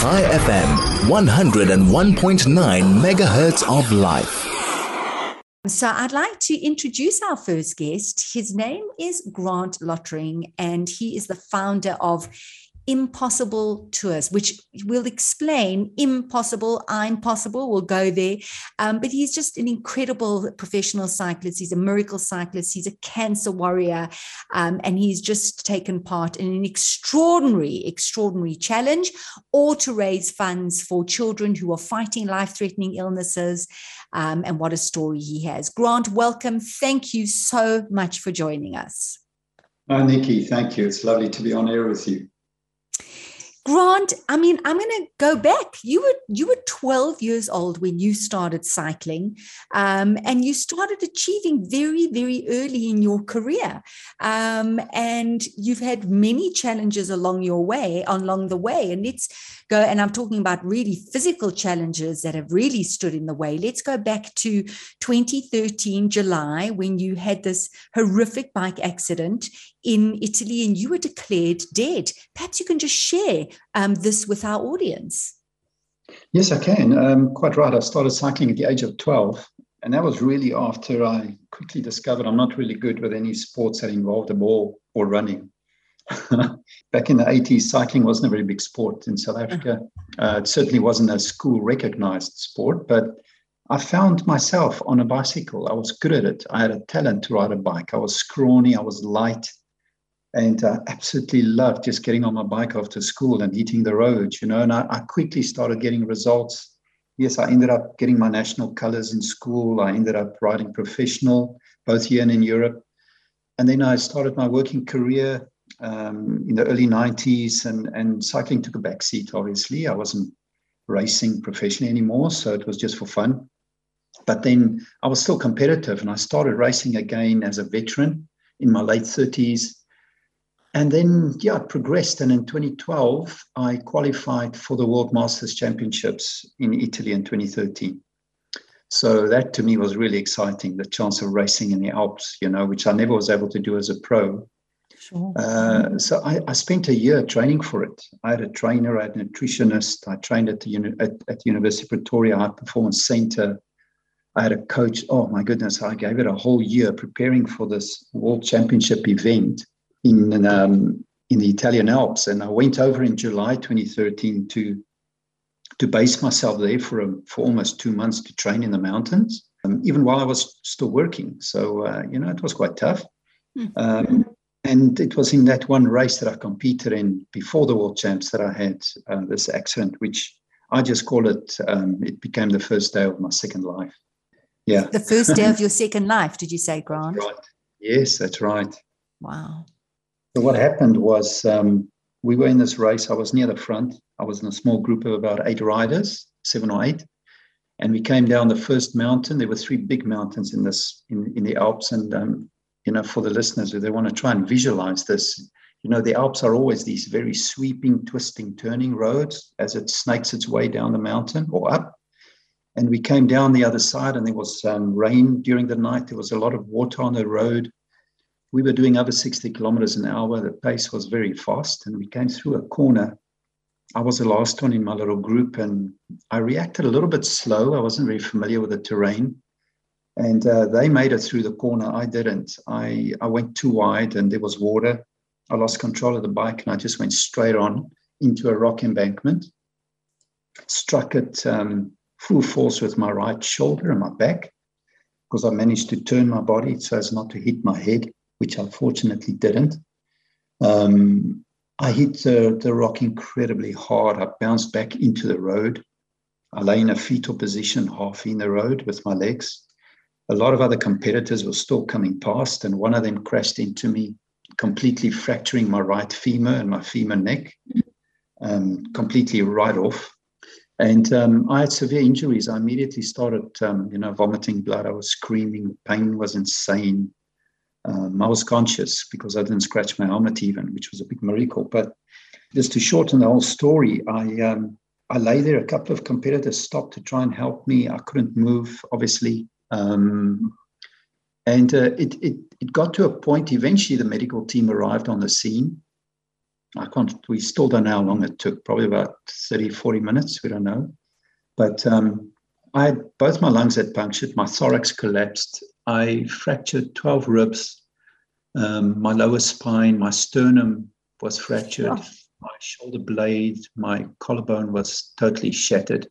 Chai FM, 101.9 megahertz of life. So I'd like to introduce our first guest. His name is Grant Lottering, and he is the founder of impossible tours, which will explain impossible, I'm possible, we'll go there. Um, but he's just an incredible professional cyclist. He's a miracle cyclist. He's a cancer warrior. Um, and he's just taken part in an extraordinary, extraordinary challenge, or to raise funds for children who are fighting life threatening illnesses. Um, and what a story he has. Grant, welcome. Thank you so much for joining us. Oh, Nikki, thank you. It's lovely to be on air with you. Grant, I mean, I'm going to go back. You were you were 12 years old when you started cycling, um, and you started achieving very very early in your career, um, and you've had many challenges along your way along the way. And let's go. And I'm talking about really physical challenges that have really stood in the way. Let's go back to 2013 July when you had this horrific bike accident in Italy and you were declared dead. Perhaps you can just share um, this with our audience. Yes, I can. Um, quite right. I started cycling at the age of 12. And that was really after I quickly discovered I'm not really good with any sports that involve the ball or running. Back in the 80s, cycling wasn't a very big sport in South Africa. Uh, it certainly wasn't a school recognized sport, but I found myself on a bicycle. I was good at it. I had a talent to ride a bike. I was scrawny, I was light, and I absolutely loved just getting on my bike after school and hitting the roads, you know. And I, I, quickly started getting results. Yes, I ended up getting my national colors in school. I ended up riding professional, both here and in Europe. And then I started my working career um, in the early 90s, and, and cycling took a back seat, obviously. I wasn't racing professionally anymore, so it was just for fun. But then I was still competitive, and I started racing again as a veteran in my late 30s and then yeah it progressed and in 2012 i qualified for the world masters championships in italy in 2013 so that to me was really exciting the chance of racing in the alps you know which i never was able to do as a pro sure. Uh, so I, I, spent a year training for it i had a trainer i had a nutritionist i trained at the uni- at, at university of pretoria high performance center I had a coach. Oh my goodness, I gave it a whole year preparing for this world championship event in um, in the Italian Alps, and I went over in July 2013 to to base myself there for a, for almost two months to train in the mountains, um, even while I was still working. So uh, you know, it was quite tough. Mm-hmm. Um, and it was in that one race that I competed in before the World Champs that I had uh, this accident, which I just call it. Um, it became the first day of my second life. Yeah, the first day of your second life. Did you say, Grant? Right. Yes, that's right. Wow. So what happened was um, we were in this race. I was near the front. I was in a small group of about eight riders, seven or eight, and we came down the first mountain. There were three big mountains in this in, in the Alps, and um, you know, for the listeners, if they want to try and visualize this, you know, the Alps are always these very sweeping, twisting, turning roads as it snakes its way down the mountain or up. And we came down the other side, and there was um, rain during the night. There was a lot of water on the road we were doing over 60 kilometers an hour. The pace was very fast, and we came through a corner. I was the last one in my little group, and I reacted a little bit slow. I wasn't very familiar with the terrain. And uh, they made it through the corner. I didn't. I, I went too wide, and there was water. I lost control of the bike, and I just went straight on into a rock embankment. Struck it um, full force with my right shoulder and my back because I managed to turn my body so as not to hit my head which unfortunately didn't. Um, I hit the, the rock incredibly hard. I bounced back into the road. I lay in a fetal position, half in the road with my legs. A lot of other competitors were still coming past, and one of them crashed into me, completely fracturing my right femur and my femur neck, um, completely right off. And um, I had severe injuries. I immediately started, um, you know, vomiting blood. I was screaming. Pain was insane um, I was conscious because I didn't scratch my helmet even, which was a big miracle. But just to shorten the whole story, I um, I lay there. A couple of competitors stopped to try and help me. I couldn't move, obviously, um, and uh, it, it it got to a point. Eventually, the medical team arrived on the scene, I can't, we still don't know how long it took, probably about 30, 40 minutes. We don't know. But um, I had both my lungs had punctured, my thorax collapsed. I fractured 12 ribs, um, my lower spine, my sternum was fractured, oh. my shoulder blade, my collarbone was totally shattered.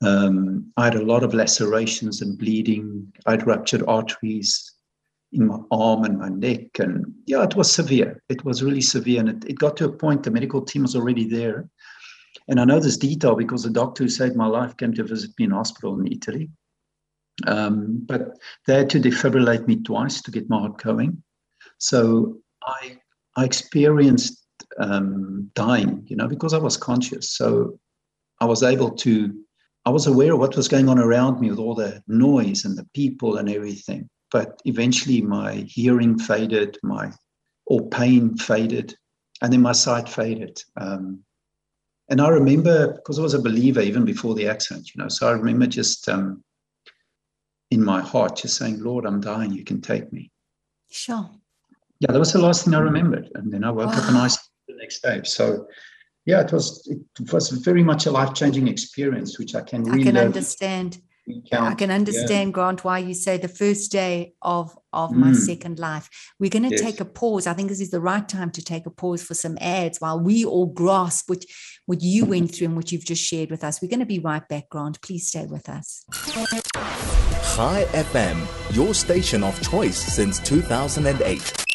Um, I had a lot of lacerations and bleeding. I had ruptured arteries in my arm and my neck. And yeah, it was severe. It was really severe. And it, it got to a point the medical team was already there. And I know this detail because the doctor who saved my life came to visit me in hospital in Italy. Um, but they had to defibrillate me twice to get my heart going. So I, I experienced um, dying, you know, because I was conscious. So I was able to, I was aware of what was going on around me with all the noise and the people and everything but eventually my hearing faded, my or pain faded, and then my sight faded. Um, and I remember because I was a believer even before the accident, you know. So I remember just um, in my heart just saying, "Lord, I'm dying. You can take me." Sure. Yeah, that was the last thing I remembered, and then I woke wow. up and I the next day. So yeah, it was it was very much a life changing experience, which I can really I can understand. I can understand, yeah. Grant, why you say the first day of of mm. my second life. We're going to yes. take a pause. I think this is the right time to take a pause for some ads while we all grasp what what you went through and what you've just shared with us. We're going to be right back, Grant. Please stay with us. Chai FM, your station of choice since 2008.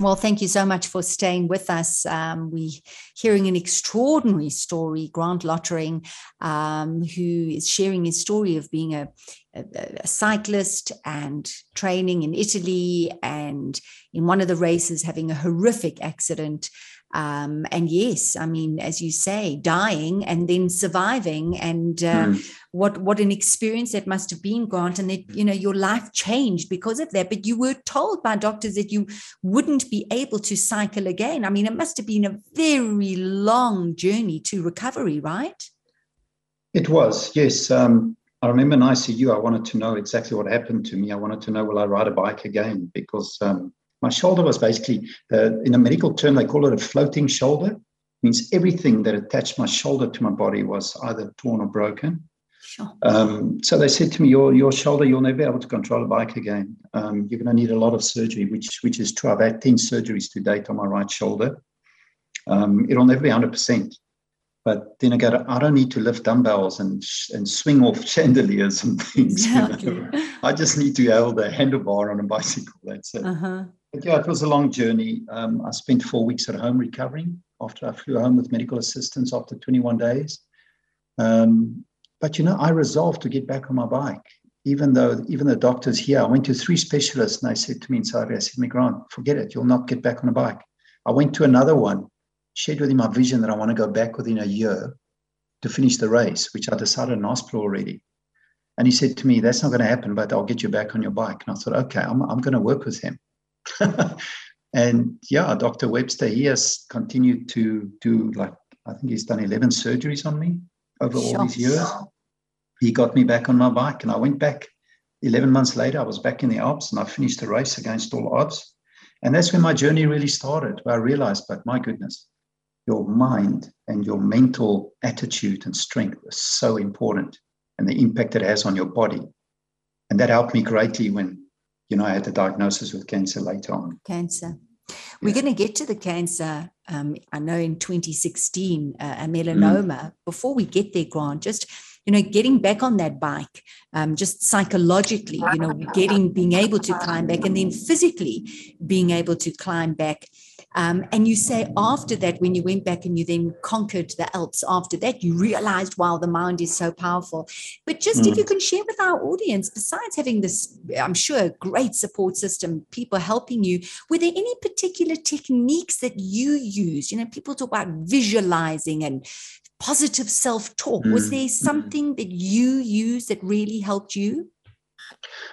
Well, thank you so much for staying with us. Um, we hearing an extraordinary story, Grant Lottering, um, who is sharing his story of being a, a, a, cyclist and training in Italy, and in one of the races having a horrific accident um, and yes, I mean, as you say, dying and then surviving, and uh, mm. what what an experience that must have been, Grant, and that you know your life changed because of that. But you were told by doctors that you wouldn't be able to cycle again. I mean, it must have been a very long journey to recovery, right? It was, yes. Um, I remember in ICU, I wanted to know exactly what happened to me. I wanted to know will I ride a bike again because um, my shoulder was basically, uh, in a medical term, they call it a floating shoulder. It means everything that attached my shoulder to my body was either torn or broken. Sure. Um, so they said to me, your, your shoulder, you'll never be able to control a bike again. Um, you're going to need a lot of surgery, which, which is true. I've had 10 surgeries to date on my right shoulder. Um, it'll never be 100%. But then again, I don't need to lift dumbbells and and swing off chandeliers and things. Exactly. You know? I just need to hold a handlebar on a bicycle. That's it. Uh-huh. Yeah, it was a long journey. Um, I spent four weeks at home recovering after I flew home with medical assistance after 21 days. Um, but you know, I resolved to get back on my bike, even though even the doctors here. I went to three specialists, and they said to me in Saudi, I said, "Grant, forget it. You'll not get back on a bike." I went to another one, shared with him my vision that I want to go back within a year to finish the race, which I decided in hospital already. And he said to me, "That's not going to happen, but I'll get you back on your bike." And I thought, "Okay, I'm, I'm going to work with him." and yeah, Dr. Webster, he has continued to do like, I think he's done 11 surgeries on me over all these years. He got me back on my bike and I went back 11 months later. I was back in the Alps and I finished the race against all odds. And that's when my journey really started, where I realized, but my goodness, your mind and your mental attitude and strength is so important and the impact it has on your body. And that helped me greatly when you know, I had the diagnosis with cancer later on. Cancer. We're going to get to the cancer. Um, I know in 2016, uh, a melanoma. Mm. Before we get there, Grant, just you know, getting back on that bike, um, just psychologically, you know, getting being able to climb back, and then physically being able to climb back. Um, and you say after that, when you went back and you then conquered the Alps, after that, you realized, wow, the mind is so powerful. But just mm. if you can share with our audience, besides having this, I'm sure, great support system, people helping you, were there any particular techniques that you use? You know, people talk about visualizing and positive self talk. Mm. Was there something that you used that really helped you?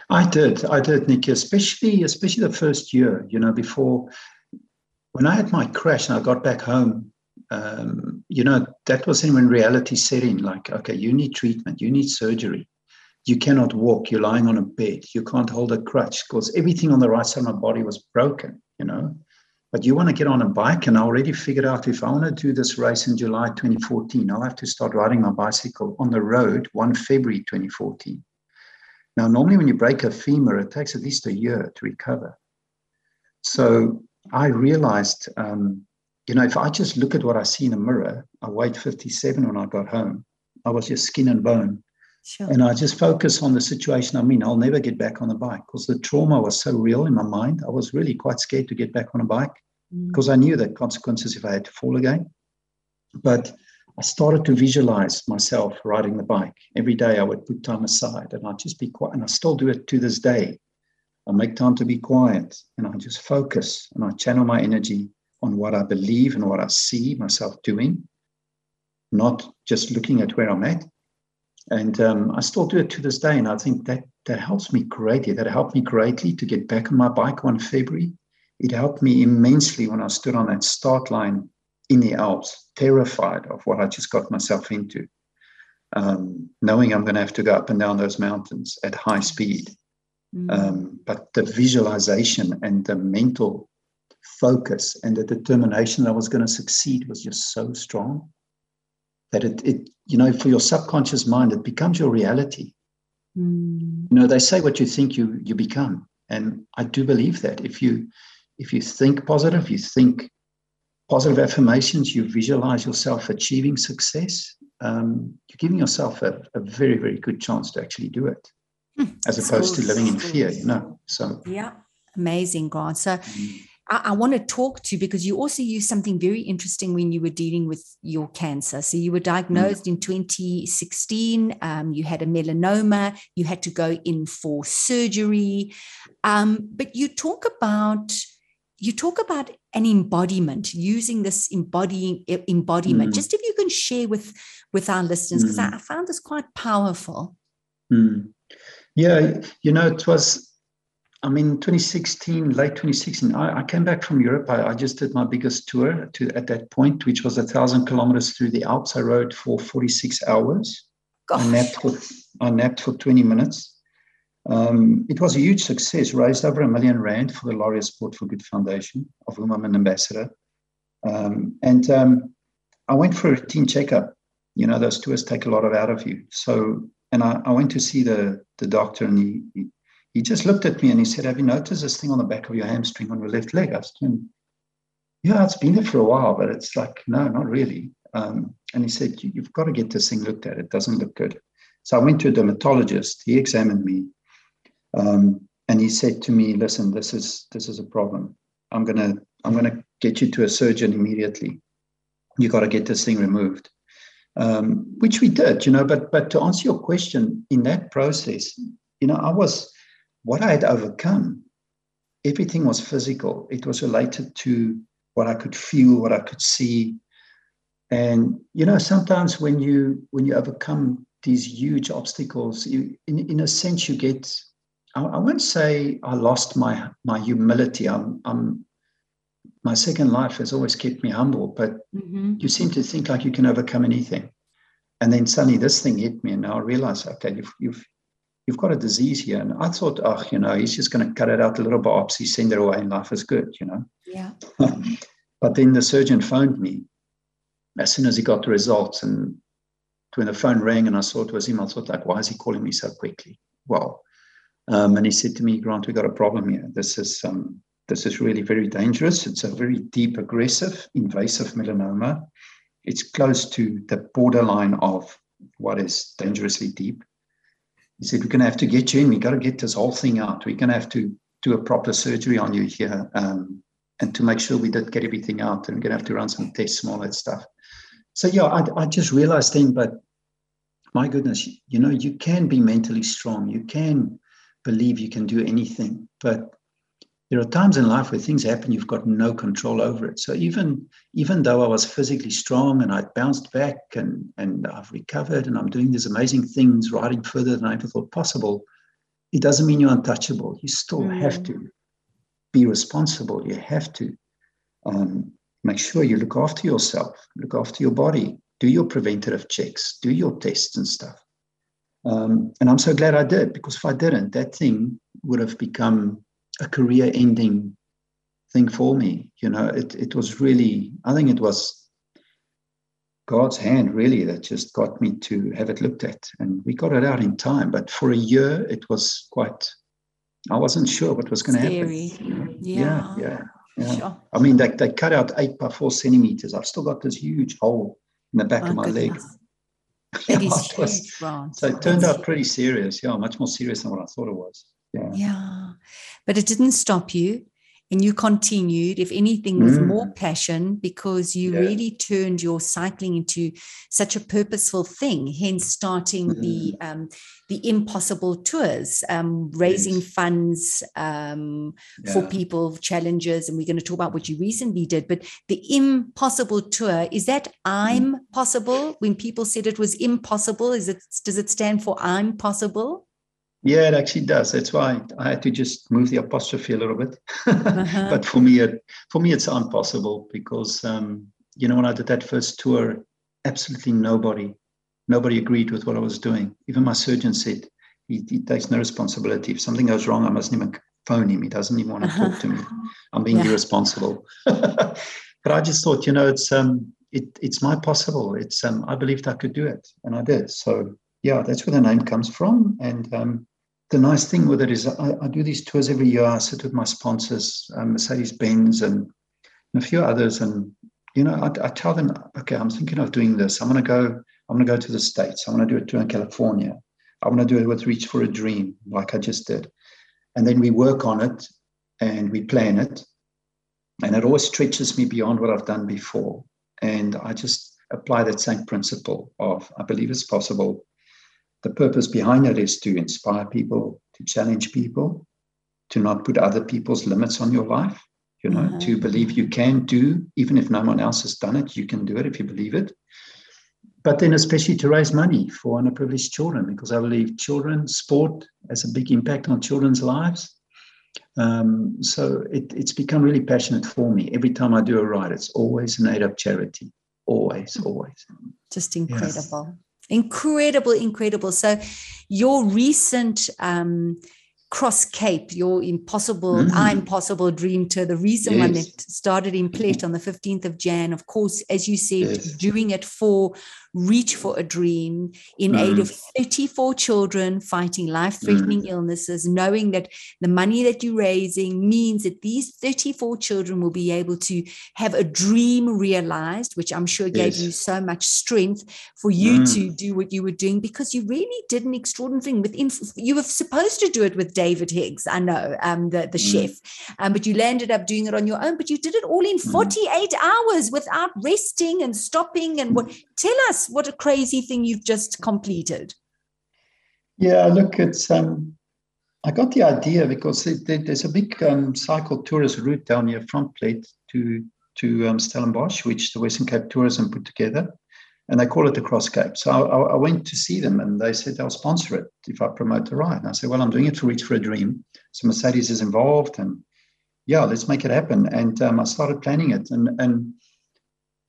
I did, I did, Nikki. Especially, especially the first year. You know, before when I had my crash and I got back home, um, you know, that was when reality set in like, okay, you need treatment, you need surgery. You cannot walk, you're lying on a bed, you can't hold a crutch because everything on the right side of my body was broken, you know. but you want to get on a bike. And I already figured out if I want to do this race in July 2014, I'll have to start riding my bicycle on the road 1 February 2014. Now, normally when you break a femur, it takes at least a year to recover. So I realized, um, you know, if I just look at what I see in a mirror, I weighed 57 when I got home. I was just skin and bone. Sure. And I just focus on the situation I'm in. I'll never get back on a bike because the trauma was so real in my mind. I was really quite scared to get back on a bike because mm. I knew the consequences if I had to fall again. But I started to visualize myself riding the bike. Every day I would put time aside and I'd just be quiet. And I still do it to this day. I make time to be quiet and I just focus and I channel my energy on what I believe and what I see myself doing, not just looking at where I'm at. And um, I still do it to this day. And I think that that helps me greatly. That helped me greatly to get back on my bike one February. It helped me immensely when I stood on that start line in the Alps, terrified of what I just got myself into, um, knowing I'm going to have to go up and down those mountains at high speed. Mm. Um, but the visualization and the mental focus and the determination that I was going to succeed was just so strong that it, it you know, for your subconscious mind, it becomes your reality. Mm. You know, they say what you think you you become, and I do believe that. If you if you think positive, you think positive affirmations, you visualize yourself achieving success. Um, you're giving yourself a, a, very very good chance to actually do it. As opposed to living in fear. You know, so yeah, amazing, God. So. Mm I, I want to talk to because you also used something very interesting when you were dealing with your cancer. So you were diagnosed mm. in 2016. Um, you had a melanoma. You had to go in for surgery. Um, but you talk about you talk about an embodiment using this embodying embodiment mm. just if you can share with with our listeners because mm. I, I, found this quite powerful mm. Yeah you know it was I mean, 2016, late 2016, I, I came back from Europe. I, I, just did my biggest tour to at that point, which was a thousand kilometers through the Alps. I rode for 46 hours. Gosh. I napped for I napped for 20 minutes. Um, it was a huge success, raised over a million rand for the Laureate Sport for Good Foundation, of whom I'm an ambassador. Um, and um, I went for a routine checkup. You know, those tours take a lot of out of you. So, and I, I went to see the the doctor, and he, he just looked at me and he said, Have you noticed this thing on the back of your hamstring on your left leg? I said, Yeah, it's been there for a while, but it's like, no, not really. Um, and he said, You've got to get this thing looked at. It doesn't look good. So I went to a dermatologist. He examined me. Um, and he said to me, Listen, this is this is a problem. I'm gonna I'm gonna get you to a surgeon immediately. You got to get this thing removed. Um, which we did, you know. But but to answer your question, in that process, you know, I was what I had overcome, everything was physical. It was related to what I could feel, what I could see. And you know, sometimes when you when you overcome these huge obstacles, you in, in a sense you get I, I won't say I lost my my humility. I'm I'm my second life has always kept me humble, but mm-hmm. you seem to think like you can overcome anything. And then suddenly this thing hit me, and now I realize, okay, you've you've you've got a disease here. And I thought, oh, you know, he's just going to cut it out a little biopsy, send it away, and life is good, you know. Yeah. but then the surgeon phoned me as soon as he got the results. And when the phone rang and I saw it was him, I thought, like, why is he calling me so quickly? Well, um, and he said to me, Grant, we got a problem here. This is um, this is really very dangerous. It's a very deep, aggressive, invasive melanoma. It's close to the borderline of what is dangerously deep. He said, We're going to have to get you in. We've got to get this whole thing out. We're going to have to do a proper surgery on you here um, and to make sure we did get everything out. And we're going to have to run some tests and all that stuff. So, yeah, I, I just realized then, but my goodness, you know, you can be mentally strong. You can believe you can do anything. But there are times in life where things happen you've got no control over it. So even even though i was physically strong and i bounced back and and i've recovered and i'm doing these amazing things riding further than i ever thought possible it doesn't mean you're untouchable. You still mm. have to be responsible. You have to um, make sure you look after yourself look after your body do your preventative checks do your tests and stuff. Um, and i'm so glad i did because if i didn't that thing would have become a career ending thing for me. You know, it it was really. I think it was God's hand really that just got me to have it looked at, and we got it out in time. But for a year, it was quite. I wasn't sure what was going to happen. Yeah. Yeah, yeah. Yeah. Sure. I mean, they, they cut out eight by four centimeters. I've still got this huge hole in the back oh, of my goodness. leg. It yeah, So it turned out pretty serious. Yeah, much more serious than what I thought it was. Yeah. Yeah. But it didn't stop you and you continued, if anything, with mm. more passion because you yeah. really turned your cycling into such a purposeful thing. Hence, starting mm. the um, the impossible tours, um, raising yes. funds um, yeah. for people, challenges, and we're going to talk about what you recently did. But the impossible tour is that I'm mm. possible. When people said it was impossible, is it does it stand for I'm possible? Yeah, it actually does. That's why I had to just move the apostrophe a little bit. uh-huh. But for me, it, for me, it's impossible because um, you know when I did that first tour, absolutely nobody, nobody agreed with what I was doing. Even my surgeon said he, he takes no responsibility. If something goes wrong, I mustn't even phone him. He doesn't even want to uh-huh. talk to me. I'm being yeah. irresponsible. but I just thought, you know, it's um, it, it's my possible. It's um, I believed I could do it, and I did. So yeah, that's where the name comes from. And um, the nice thing with it is I, I, do these tours every year. I sit with my sponsors, um, Mercedes Benz and, and, a few others. And, you know, I, I tell them, okay, I'm thinking of doing this. I'm going to go, I'm going to go to the States. I'm going to do a tour in California. I'm going to do it with Reach for a Dream, like I just did. And then we work on it and we plan it. And it always stretches me beyond what I've done before. And I just apply that same principle of I believe it's possible the purpose behind it is to inspire people, to challenge people, to not put other people's limits on your life, you know, mm-hmm. to believe you can do, even if no one else has done it, you can do it if you believe it. But then, especially to raise money for underprivileged children, because I believe children, sport has a big impact on children's lives. Um, so it, it's become really passionate for me. Every time I do a ride, it's always an aid of charity. Always, always. Just incredible. Yes incredible incredible so your recent um, cross cape your impossible mm. i'm possible dream tour the reason yes. when it started in Plett on the 15th of jan of course as you said yes. doing it for reach for a dream in mm. aid of 34 children fighting life threatening mm. illnesses, knowing that the money that you're raising means that these 34 children will be able to have a dream realized, which I'm sure gave yes. you so much strength for you mm. to do what you were doing because you really did an extraordinary thing. Within, you were supposed to do it with David Higgs, I know, um, the, the mm. chef, um, but you landed up doing it on your own, but you did it all in mm. 48 hours without resting and stopping. And what, tell us what a crazy thing you've just completed. Yeah, look, it's um, I got the idea because there's a big um, cycle tourist route down here from Plett to to um, Stellenbosch, which the Western Cape Tourism put together, and they call it the Cross Cape. So I, I, went to see them, and they said they'll sponsor it if I promote the ride. And I said, well, I'm doing it for Reach for a Dream. So Mercedes is involved, and yeah, let's make it happen. And um, I started planning it, and and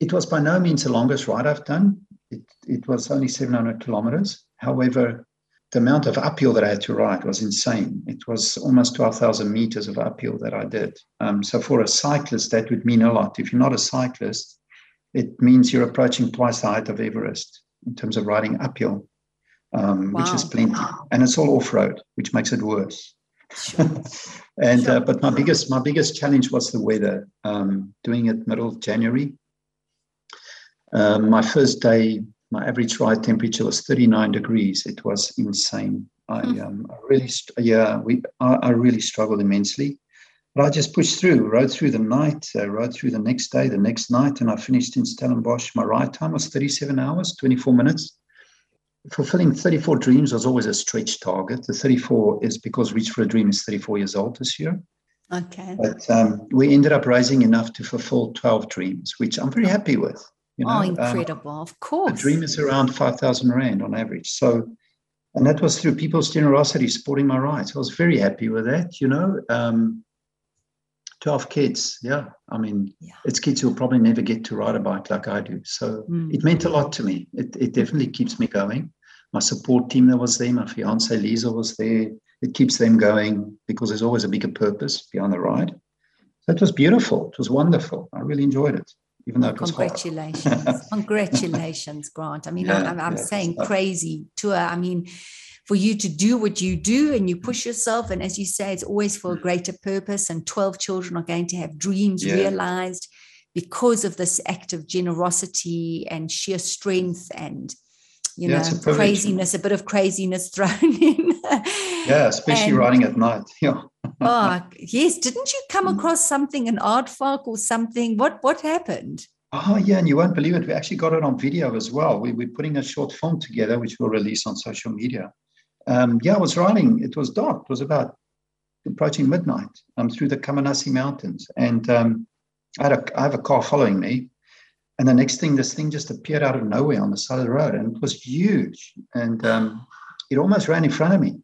it was by no means the longest ride I've done. It, it was only 700 kilometers. However, the amount of uphill that I had to ride was insane. It was almost 12,000 meters of uphill that I did. Um, so for a cyclist, that would mean a lot. If you're not a cyclist, it means you're approaching twice the height of Everest in terms of riding uphill, um, wow. which is plenty. And it's all off road, which makes it worse. Sure. and sure. Uh, but my biggest my biggest challenge was the weather. Um, doing it middle of January, um, my first day, my average ride temperature was 39 degrees. It was insane. I, hmm. um, I really, yeah, we, I, I, really struggled immensely. But I just pushed through, rode through the night, uh, rode through the next day, the next night, and I finished in Stellenbosch. My ride time was 37 hours, 24 minutes. Fulfilling 34 dreams was always a stretch target. The 34 is because Reach for a Dream is 34 years old this year. Okay. But um, we ended up raising enough to fulfill 12 dreams, which I'm very happy with. You know? Oh, incredible! Um, of course. The dream is around five thousand rand on average. So, and that was through people's generosity supporting my rights. I was very happy with that. You know, um, twelve kids. Yeah, I mean, yeah. it's kids who'll probably never get to ride a bike like I do. So mm. it meant a lot to me. It it definitely keeps me going. My support team that was there, my fiance Lisa was there. It keeps them going because there's always a bigger purpose behind the ride. So it was beautiful. It was wonderful. I really enjoyed it, even though it was Congratulations. Congratulations, Grant. I mean, yeah, I'm, I'm yeah, saying crazy tour. I mean, for you to do what you do and you push yourself. And as you say, it's always for a mm. greater purpose. And 12 children are going to have dreams yeah. realized because of this act of generosity and sheer strength and you yeah, know craziness a bit of craziness thrown in yeah especially and, riding at night yeah oh yes didn't you come across something an aardvark or something what what happened Oh, yeah, and you won't believe it. We actually got it on video as well. We, we're putting a short film together, which we'll release on social media um, yeah, I was riding. It was dark. It was about approaching midnight um, through the Kammanassie Mountains. And um, I, had a, I have a car following me. And the next thing, this thing just appeared out of nowhere on the side of the road. And it was huge. And um, it almost ran in front of me.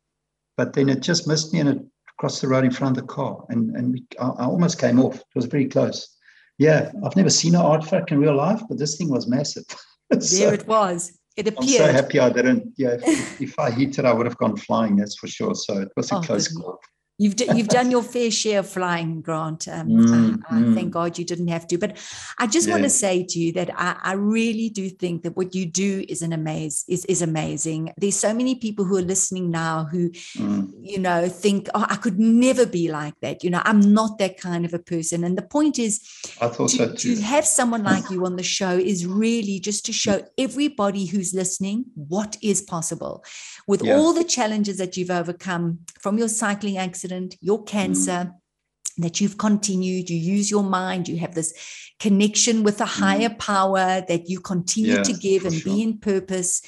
But then it just missed me and it crossed the road in front of the car. And, and we, I, I almost came off. It was very close. Yeah, I've never seen an aardvark in real life, but this thing was massive. so, there it was. It appeared. I'm so happy I didn't. Yeah, if, if I hit it, I would have gone flying. That's for sure. So it was a oh, close call. You've d- you've done your fair share of flying, Grant. Um, mm, I, I mm. Thank God you didn't have to. But I just yeah. want to say to you that I, I, really do think that what you do is an amaze is is amazing. There's so many people who are listening now who, mm. you know, think, oh, I could never be like that. You know, I'm not that kind of a person. And the point is, I thought to, so too. to have someone like you on the show is really just to show everybody who's listening what is possible with yeah. all the challenges that you've overcome from your cycling accident, your cancer. Mm. That you've continued, you use your mind, you have this connection with a higher mm. power that you continue yeah, to give and sure. be in purpose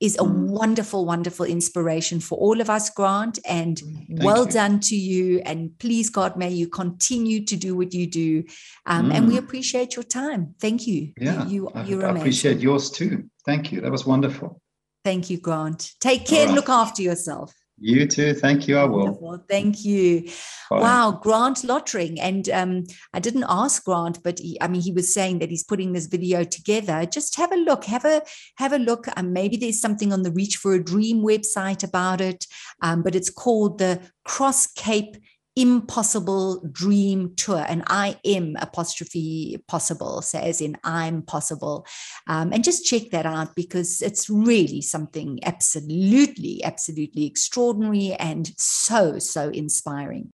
is a mm. wonderful, wonderful inspiration for all of us, Grant. And Thank well you. done to you. And please, God, may you continue to do what you do. Um, mm. And we mm. appreciate your time. Thank you. Yeah, you, you, are I appreciate yours too. Thank you. That was wonderful. Thank you, Grant. Take care right. look after yourself. You too. Thank you. I will. Wonderful. Thank you. Bye. Wow, Grant Lottering. And um, I didn't ask Grant, but he, I mean, he was saying that he's putting this video together. Just have a look. Have a have a look. Um, maybe there's something on the Reach for a Dream website about it. Um, but it's called the Cross Cape impossible dream tour and i am apostrophe possible says in i'm possible. Um, and just check that out because it's really something absolutely absolutely extraordinary and so so inspiring